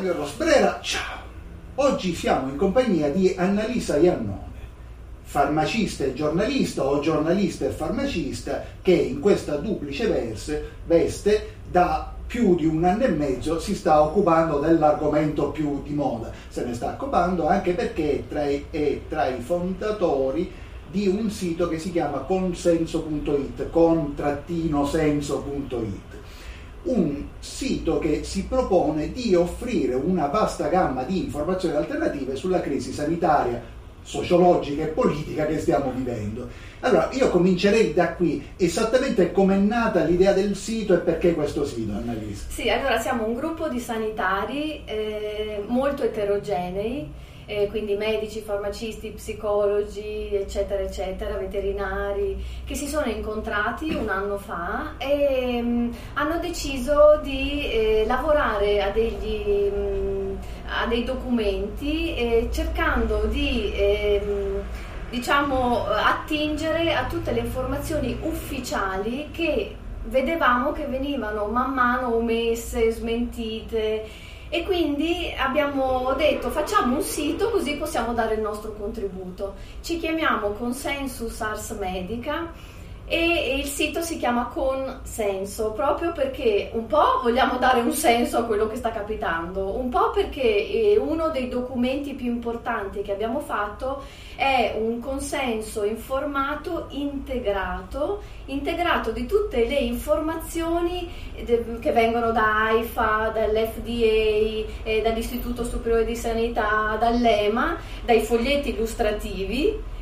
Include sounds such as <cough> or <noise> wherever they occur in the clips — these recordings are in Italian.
Fabio Rosbrera, ciao! Oggi siamo in compagnia di Annalisa Iannone, farmacista e giornalista o giornalista e farmacista che in questa duplice verse, veste da più di un anno e mezzo si sta occupando dell'argomento più di moda. Se ne sta occupando anche perché tra i, è tra i fondatori di un sito che si chiama consenso.it, con-senso.it un sito che si propone di offrire una vasta gamma di informazioni alternative sulla crisi sanitaria, sociologica e politica che stiamo vivendo. Allora, io comincerei da qui, esattamente come è nata l'idea del sito e perché questo sito, Annalisa? Sì, allora siamo un gruppo di sanitari eh, molto eterogenei, eh, quindi medici, farmacisti, psicologi, eccetera, eccetera, veterinari, che si sono incontrati un anno fa e mh, mm, hanno deciso di eh, lavorare a, degli, mh, mm, a, dei documenti eh, cercando di ehm, diciamo, attingere a tutte le informazioni ufficiali che vedevamo che venivano man mano omesse, smentite e quindi abbiamo detto facciamo un sito così possiamo dare il nostro contributo. Ci chiamiamo Consensus Ars Medica e il sito si chiama Consenso proprio perché un po' vogliamo dare un senso a quello che sta capitando, un po' perché eh, uno dei documenti più importanti che abbiamo fatto è un consenso informato integrato, integrato di tutte le informazioni che vengono da AIFA, dall'FDA, eh, dall'Istituto Superiore di Sanità, dall'EMA, dai foglietti illustrativi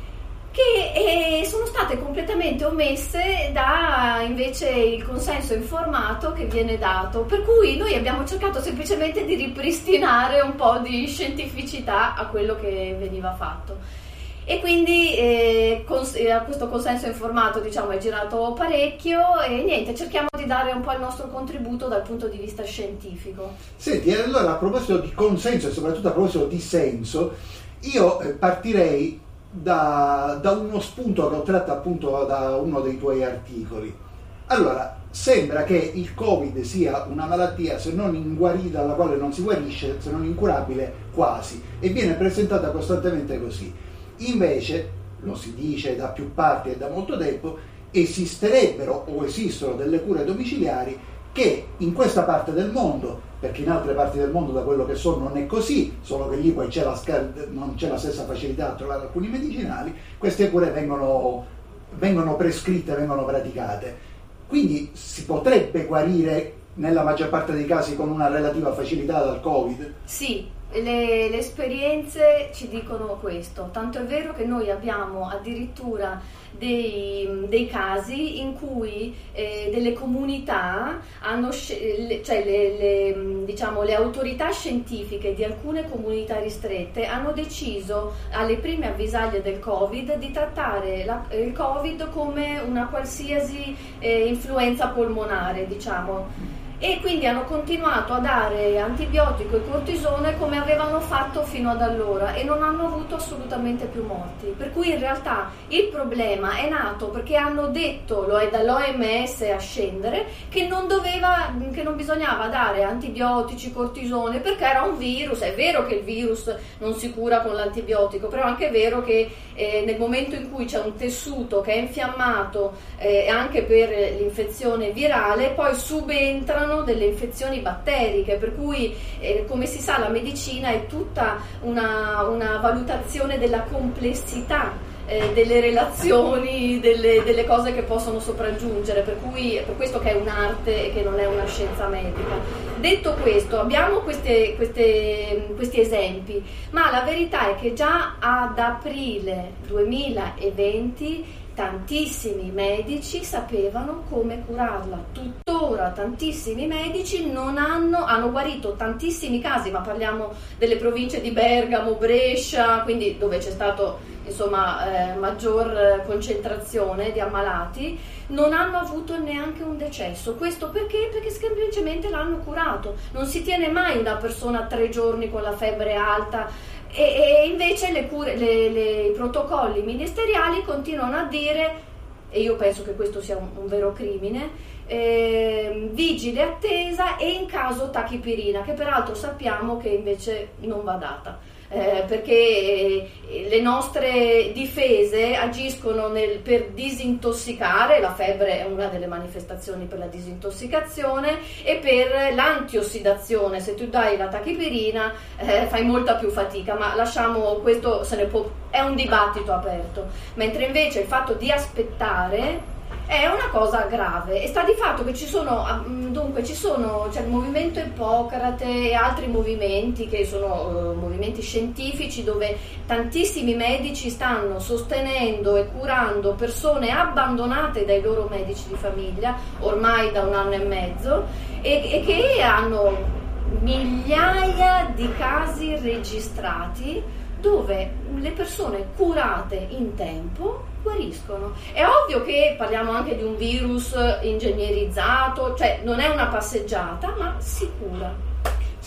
che eh, sono state completamente omesse da invece il consenso informato che viene dato, per cui noi abbiamo cercato semplicemente di ripristinare un po' di scientificità a quello che veniva fatto. E quindi eh, cons- eh, questo consenso informato diciamo, è girato parecchio e niente, cerchiamo di dare un po' il nostro contributo dal punto di vista scientifico. Senti, allora a proposito di consenso e soprattutto a proposito di senso, io eh, partirei da, da uno spunto che ho tratto appunto da uno dei tuoi articoli. Allora, sembra che il Covid sia una malattia se non inguarita, dalla quale non si guarisce, se non incurabile quasi, e viene presentata costantemente così. Invece, lo si dice da più parti e da molto tempo, esisterebbero o esistono delle cure domiciliari che in questa parte del mondo, perché in altre parti del mondo da quello che so non è così, solo che lì poi c'è la, non c'è la stessa facilità a trovare alcuni medicinali, queste cure vengono, vengono prescritte, vengono praticate. Quindi si potrebbe guarire nella maggior parte dei casi con una relativa facilità dal Covid? Sì, le, le, esperienze ci dicono questo, tanto è vero che noi abbiamo addirittura dei, dei casi in cui eh, delle comunità hanno, cioè le, le, diciamo, le autorità scientifiche di alcune comunità ristrette hanno deciso alle prime avvisaglie del Covid di trattare la, il Covid come una qualsiasi eh, influenza polmonare, diciamo e quindi hanno continuato a dare antibiotico e cortisone come avevano fatto fino ad allora e non hanno avuto assolutamente più morti. Per cui in realtà il problema è nato perché hanno detto, lo è dall'OMS a scendere, che non, doveva, che non bisognava dare antibiotici, cortisone perché era un virus. È vero che il virus non si cura con l'antibiotico, però è anche vero che eh, nel momento in cui c'è un tessuto che è infiammato eh, anche per l'infezione virale, poi subentrano delle infezioni batteriche, per cui eh, come si sa la medicina è tutta una, una valutazione della complessità eh, delle relazioni, delle, delle, cose che possono sopraggiungere, per cui è per questo che è un'arte e che non è una scienza medica. Detto questo, abbiamo queste, queste, questi esempi, ma la verità è che già ad aprile 2020 tantissimi medici sapevano come curarla. Tuttora tantissimi medici non hanno, hanno guarito tantissimi casi, ma parliamo delle province di Bergamo, Brescia, quindi dove c'è stato insomma eh, maggior concentrazione di ammalati, non hanno avuto neanche un decesso. Questo perché? Perché semplicemente l'hanno curato. Non si tiene mai una persona tre giorni con la febbre alta e, e invece le cure, le, le, i protocolli ministeriali continuano a dire, e io penso che questo sia un, un vero crimine, eh, vigile attesa e in caso tachipirina, che peraltro sappiamo che invece non va data. Eh, perché eh, le nostre difese agiscono nel, per disintossicare, la febbre è una delle manifestazioni per la disintossicazione e per l'antiossidazione, se tu dai la tachipirina eh, fai molta più fatica, ma lasciamo questo, se ne può, è un dibattito aperto, mentre invece il fatto di aspettare è una cosa grave e sta di fatto che ci sono, mm, dunque, ci sono c'è il movimento Ippocrate e altri movimenti che sono uh, movimenti scientifici dove tantissimi medici stanno sostenendo e curando persone abbandonate dai loro medici di famiglia ormai da un anno e mezzo e, e che hanno migliaia di casi registrati dove le persone curate in tempo guariscono. È ovvio che parliamo anche di un virus ingegnerizzato, cioè non è una passeggiata, ma si cura.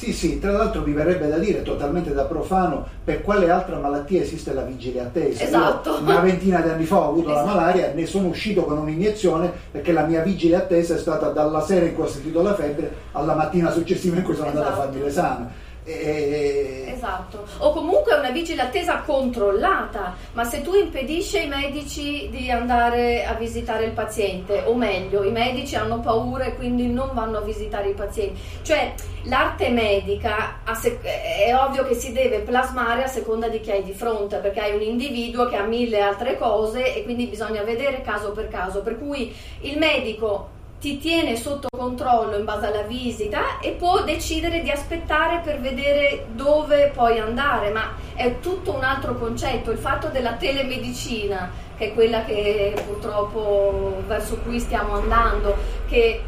Sì, sì, tra l'altro mi verrebbe da dire totalmente da profano per quale altra malattia esiste la vigilia attesa. Esatto. Io una ventina di anni fa ho avuto esatto. la malaria, ne sono uscito con un'iniezione perché la mia vigilia attesa è stata dalla sera in cui ho sentito la febbre alla mattina successiva in cui sono esatto. andato a farmi esatto. l'esame e... Esatto, o comunque una vigile attesa controllata, ma se tu impedisci ai medici di andare a visitare il paziente, o meglio, i medici hanno paura e quindi non vanno a visitare i pazienti, cioè l'arte medica è ovvio che si deve plasmare a seconda di chi hai di fronte, perché hai un individuo che ha mille altre cose e quindi bisogna vedere caso per caso, per cui il medico ti tiene sotto controllo in base alla visita e può decidere di aspettare per vedere dove puoi andare, ma è tutto un altro concetto. Il fatto della telemedicina, che è quella che purtroppo verso cui stiamo andando, che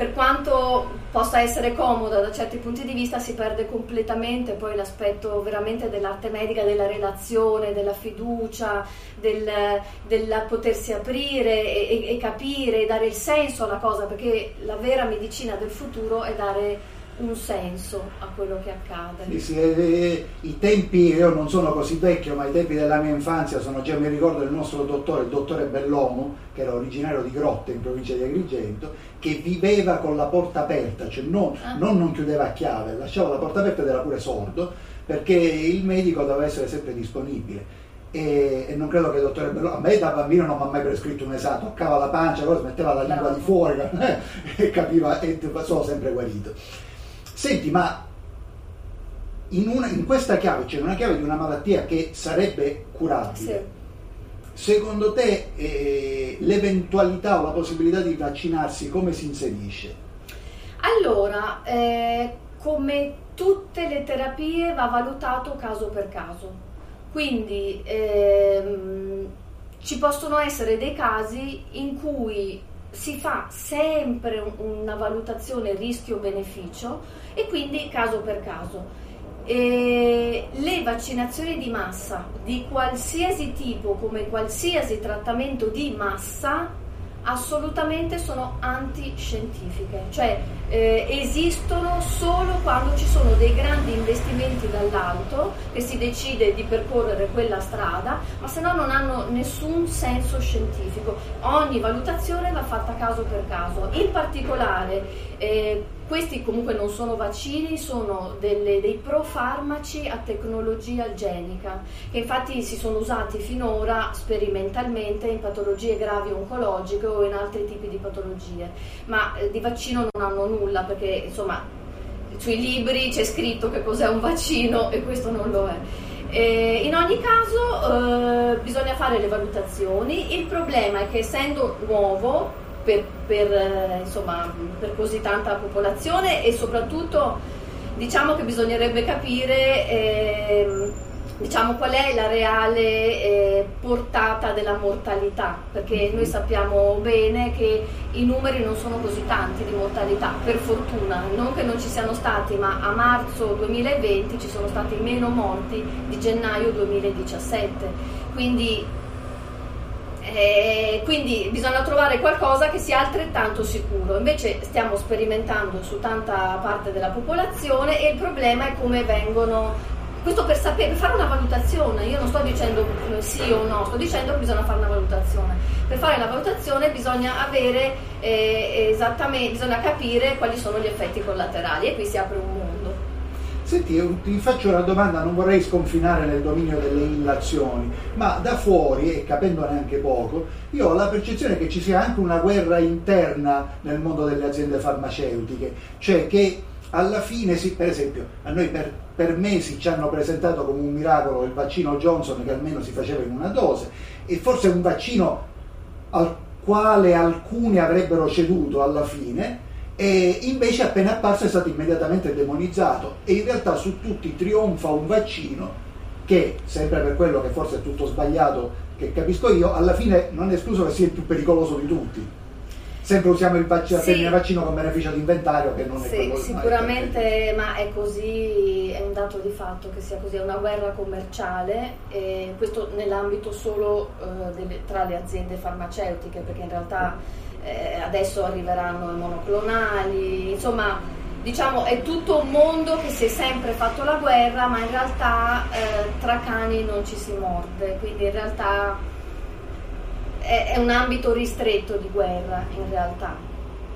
per quanto possa essere comoda da certi punti di vista, si perde completamente poi l'aspetto veramente dell'arte medica, della relazione, della fiducia, del, del potersi aprire e, e capire, dare il senso alla cosa, perché la vera medicina del futuro è dare un senso a quello che accade. Sì, sì, eh, I tempi, io non sono così vecchio, ma i tempi della mia infanzia sono già, mi ricordo il nostro dottore, il dottore Bellomo, che era originario di Grotte in provincia di Agrigento, che viveva con la porta aperta, cioè non, ah. non, non chiudeva a chiave, lasciava la porta aperta ed era pure sordo, perché il medico doveva essere sempre disponibile. E, e, non credo che il dottore Bellomo, a me da bambino non mi ha mai prescritto un esatto, toccava la pancia, poi metteva la lingua di fuori <laughs> e capiva e sono sempre guarito. Senti, ma in, una, in questa chiave c'è una chiave di una malattia che sarebbe curabile. Sì. Secondo te eh, l'eventualità o la possibilità di vaccinarsi come si inserisce? Allora, eh, come tutte le terapie va valutato caso per caso. Quindi ehm, ci possono essere dei casi in cui si fa sempre una valutazione rischio-beneficio e quindi caso per caso. E le vaccinazioni di massa di qualsiasi tipo, come qualsiasi trattamento di massa, assolutamente sono antiscientifiche, cioè eh, esistono solo quando ci sono dei grandi investimenti dall'alto che si decide di percorrere quella strada, ma se no non hanno nessun senso scientifico. Ogni valutazione va fatta caso per caso. In particolare eh, questi comunque non sono vaccini, sono delle, dei profarmaci a tecnologia genica, che infatti si sono usati finora sperimentalmente in patologie gravi oncologiche o in altri tipi di patologie, ma eh, di vaccino non hanno nulla perché insomma sui libri c'è scritto che cos'è un vaccino e questo non lo è. Eh, in ogni caso eh, bisogna fare le valutazioni, il problema è che essendo nuovo per, per, eh, insomma, per così tanta popolazione e soprattutto diciamo che bisognerebbe capire eh, diciamo, qual è la reale eh, portata della mortalità, perché noi sappiamo bene che i numeri non sono così tanti di mortalità, per fortuna, non che non ci siano stati, ma a marzo 2020 ci sono stati meno morti di gennaio 2017. Quindi eh, quindi bisogna trovare qualcosa che sia altrettanto sicuro. Invece stiamo sperimentando su tanta parte della popolazione e il problema è come vengono questo per sapere, per fare una valutazione, io non sto dicendo eh, sì o no, sto dicendo che bisogna fare una valutazione. Per fare la valutazione bisogna avere eh, esattamente, bisogna capire quali sono gli effetti collaterali e qui si apre un mondo. Senti, ti faccio una domanda, non vorrei sconfinare nel dominio delle illazioni, ma da fuori, e capendone anche poco, io ho la percezione che ci sia anche una guerra interna nel mondo delle aziende farmaceutiche, cioè che alla fine, sì, per esempio, a noi per, per, mesi ci hanno presentato come un miracolo il vaccino Johnson che almeno si faceva in una dose e forse un vaccino al quale alcuni avrebbero ceduto alla fine e invece appena apparso è stato immediatamente demonizzato. E in realtà su tutti trionfa un vaccino che, sempre per quello che forse è tutto sbagliato, che capisco io, alla fine non è escluso che sia il più pericoloso di tutti. Sempre usiamo il vaccino, sì. vaccino con beneficio di inventario che non è sì, quello sicuramente ma è così è un dato di fatto che sia così è una guerra commerciale e questo nell'ambito solo uh, delle, tra le aziende farmaceutiche perché in realtà eh, adesso arriveranno i monoclonali insomma diciamo è tutto un mondo che si è sempre fatto la guerra ma in realtà eh, tra cani non ci si morde quindi in realtà è, è un ambito ristretto di guerra in realtà.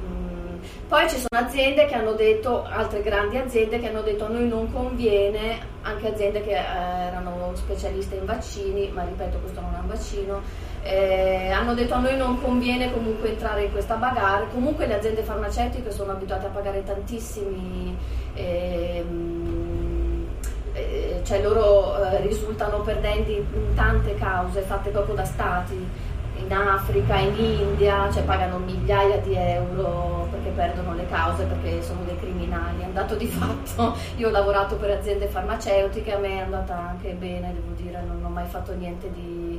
Mm. Poi ci sono aziende che hanno detto, altre grandi aziende che hanno detto a noi non conviene, anche aziende che eh, erano specialiste in vaccini, ma ripeto questo non è un vaccino, eh, hanno detto a noi non conviene comunque entrare in questa bagarre, comunque le aziende farmaceutiche sono abituate a pagare tantissimi, ehm, eh, cioè loro eh, risultano perdenti in tante cause fatte proprio da stati in Africa, in India, cioè pagano migliaia di euro perché perdono le cause, perché sono dei criminali. È andato di fatto, <laughs> io ho lavorato per aziende farmaceutiche, a me è andata anche bene, devo dire, non ho mai fatto niente di,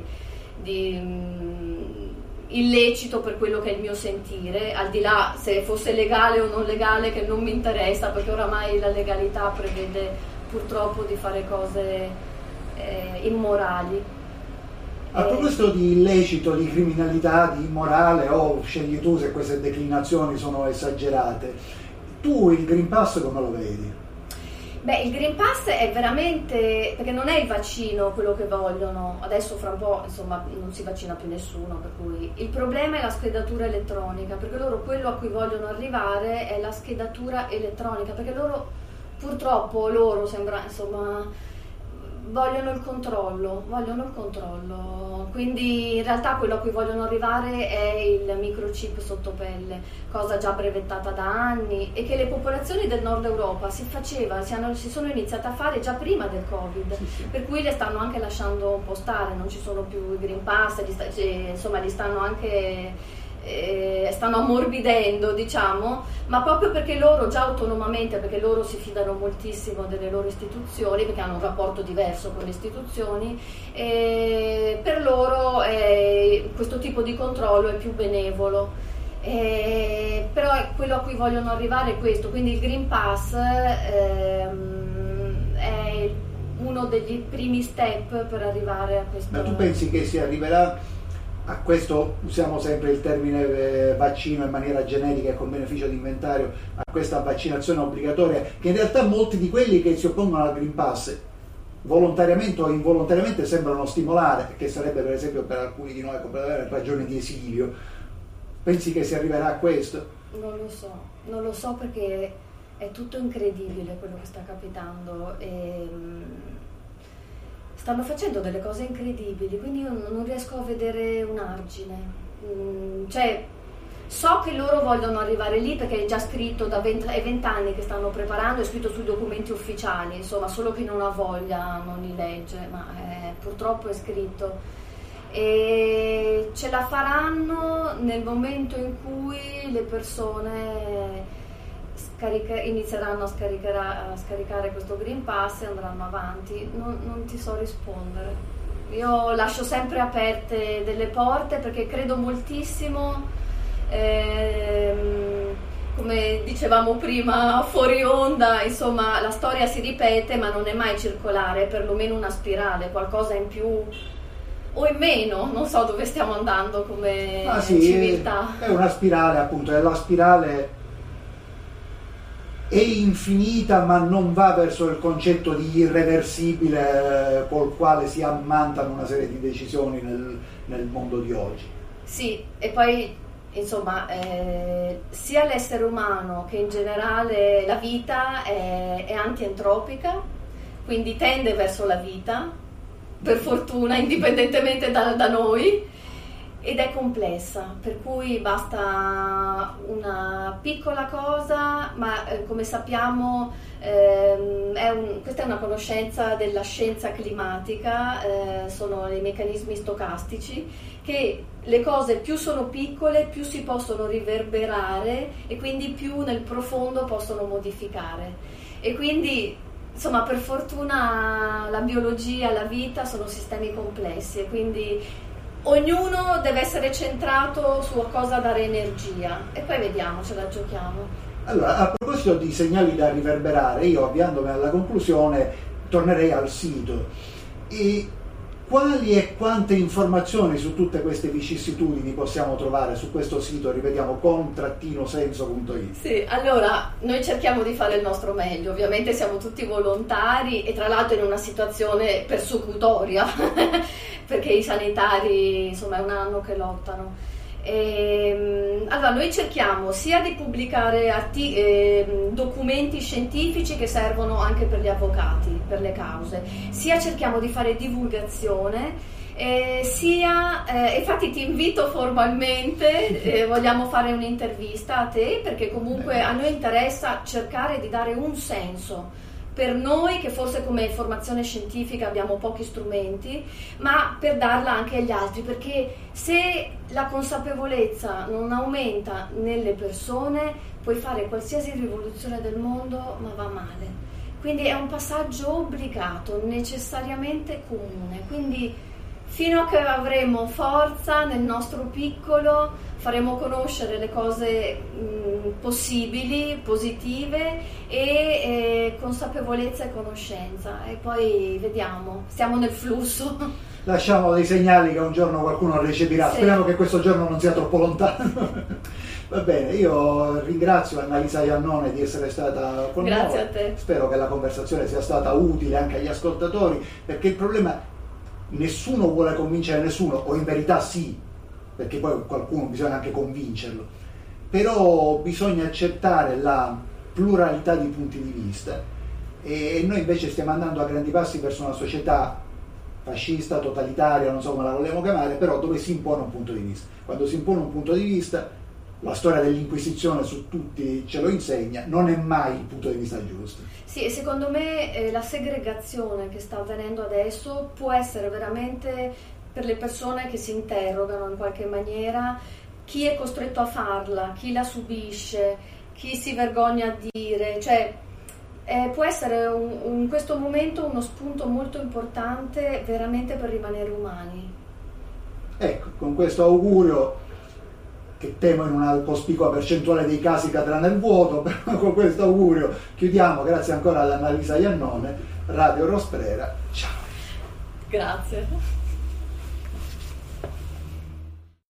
di um, illecito per quello che è il mio sentire, al di là se fosse legale o non legale che non mi interessa, perché oramai la legalità prevede purtroppo di fare cose eh, immorali a proposito di illecito, di criminalità, di immorale o scegli tu se queste declinazioni sono esagerate, tu il Green Pass come lo vedi? Beh, il Green Pass è veramente, perché non è il vaccino quello che vogliono, adesso fra un po' insomma non si vaccina più nessuno, per cui il problema è la schedatura elettronica, perché loro quello a cui vogliono arrivare è la schedatura elettronica, perché loro purtroppo loro sembra insomma vogliono il controllo, vogliono il controllo, quindi in realtà quello a cui vogliono arrivare è il microchip sotto pelle, cosa già brevettata da anni e che le popolazioni del nord Europa si faceva, si, hanno, si sono iniziate a fare già prima del Covid, sì, sì. per cui le stanno anche lasciando un po' stare, non ci sono più i Green Pass, li sta, cioè, insomma li stanno anche eh, stanno ammorbidendo, diciamo, ma proprio perché loro già autonomamente, perché loro si fidano moltissimo delle loro istituzioni, perché hanno un rapporto diverso con le istituzioni, eh, per loro eh, questo tipo di controllo è più benevolo. Eh, però quello a cui vogliono arrivare è questo, quindi il Green Pass ehm, è uno degli primi step per arrivare a questo. Ma tu pensi che si arriverà a questo usiamo sempre il termine eh, vaccino in maniera generica e con beneficio di inventario, a questa vaccinazione obbligatoria, che in realtà molti di quelli che si oppongono al Green Pass volontariamente o involontariamente sembrano stimolare, che sarebbe per esempio per alcuni di noi completamente ragione di esilio. Pensi che si arriverà a questo? Non lo so, non lo so perché è tutto incredibile quello che sta capitando. E, ehm, stanno facendo delle cose incredibili, quindi io non riesco a vedere un argine. Mm, cioè, so che loro vogliono arrivare lì perché è già scritto da 20, è 20 anni che stanno preparando, è scritto sui documenti ufficiali, insomma, solo chi non ha voglia non li legge, ma eh, purtroppo è scritto. E ce la faranno nel momento in cui le persone scarica, inizieranno a, a, scaricare questo Green Pass e andranno avanti. Non, non, ti so rispondere. Io lascio sempre aperte delle porte perché credo moltissimo, ehm, come dicevamo prima fuori onda, insomma la storia si ripete ma non è mai circolare, è perlomeno una spirale, qualcosa in più o in meno, non so dove stiamo andando come ah, sì, civiltà. È una spirale appunto, è la spirale è infinita ma non va verso il concetto di irreversibile eh, col quale si ammantano una serie di decisioni nel, nel mondo di oggi. Sì, e poi insomma eh, sia l'essere umano che in generale la vita è, è anti-entropica, quindi tende verso la vita, per fortuna, indipendentemente da, da noi ed è complessa, per cui basta una piccola cosa, ma eh, come sappiamo ehm, è un, questa è una conoscenza della scienza climatica, eh, sono i meccanismi stocastici, che le cose più sono piccole più si possono riverberare e quindi più nel profondo possono modificare. E quindi insomma per fortuna la biologia, la vita sono sistemi complessi e quindi ognuno deve essere centrato su cosa dare energia e poi vediamo, ce la giochiamo. Allora, a proposito di segnali da riverberare, io avviandomi alla conclusione tornerei al sito. E quali e quante informazioni su tutte queste vicissitudini possiamo trovare su questo sito, ripetiamo, con-senso.it? Sì, allora noi cerchiamo di fare il nostro meglio, ovviamente siamo tutti volontari e tra l'altro in una situazione persecutoria, <laughs> perché i sanitari insomma è un anno che lottano. E, ehm, allora, noi cerchiamo sia di pubblicare arti- eh, documenti scientifici che servono anche per gli avvocati, per le cause, sia cerchiamo di fare divulgazione. Eh, sia, eh, infatti ti invito formalmente, <laughs> eh, vogliamo fare un'intervista a te perché comunque a noi interessa cercare di dare un senso per noi che forse come formazione scientifica abbiamo pochi strumenti, ma per darla anche agli altri, perché se la consapevolezza non aumenta nelle persone, puoi fare qualsiasi rivoluzione del mondo, ma va male. Quindi è un passaggio obbligato, necessariamente comune. Quindi fino a che avremo forza nel nostro piccolo, faremo conoscere le cose mh, possibili, positive e eh, consapevolezza e conoscenza e poi vediamo, stiamo nel flusso. <laughs> Lasciamo dei segnali che un giorno qualcuno recepirà, sì. speriamo che questo giorno non sia troppo lontano. <laughs> Va bene, io ringrazio Annalisa Iannone di essere stata con Grazie noi. Grazie a te. Spero che la conversazione sia stata utile anche agli ascoltatori, perché il problema nessuno vuole convincere nessuno, o in verità sì, perché poi qualcuno bisogna anche convincerlo, però bisogna accettare la pluralità di punti di vista e noi invece stiamo andando a grandi passi verso una società fascista, totalitaria, non so come la vogliamo chiamare, però dove si impone un punto di vista. Quando si impone un punto di vista, la storia dell'Inquisizione su tutti ce lo insegna, non è mai il punto di vista giusto. Sì, e secondo me eh, la segregazione che sta avvenendo adesso può essere veramente per le persone che si interrogano in qualche maniera chi è costretto a farla, chi la subisce, chi si vergogna a dire, cioè eh, può essere un, in questo momento uno spunto molto importante veramente per rimanere umani. Ecco, con questo augurio che temo in una cospicua percentuale dei casi cadrà nel vuoto, <laughs> però con questo augurio chiudiamo, grazie ancora ad Annalisa Iannone, Radio Rosprera, ciao. Grazie.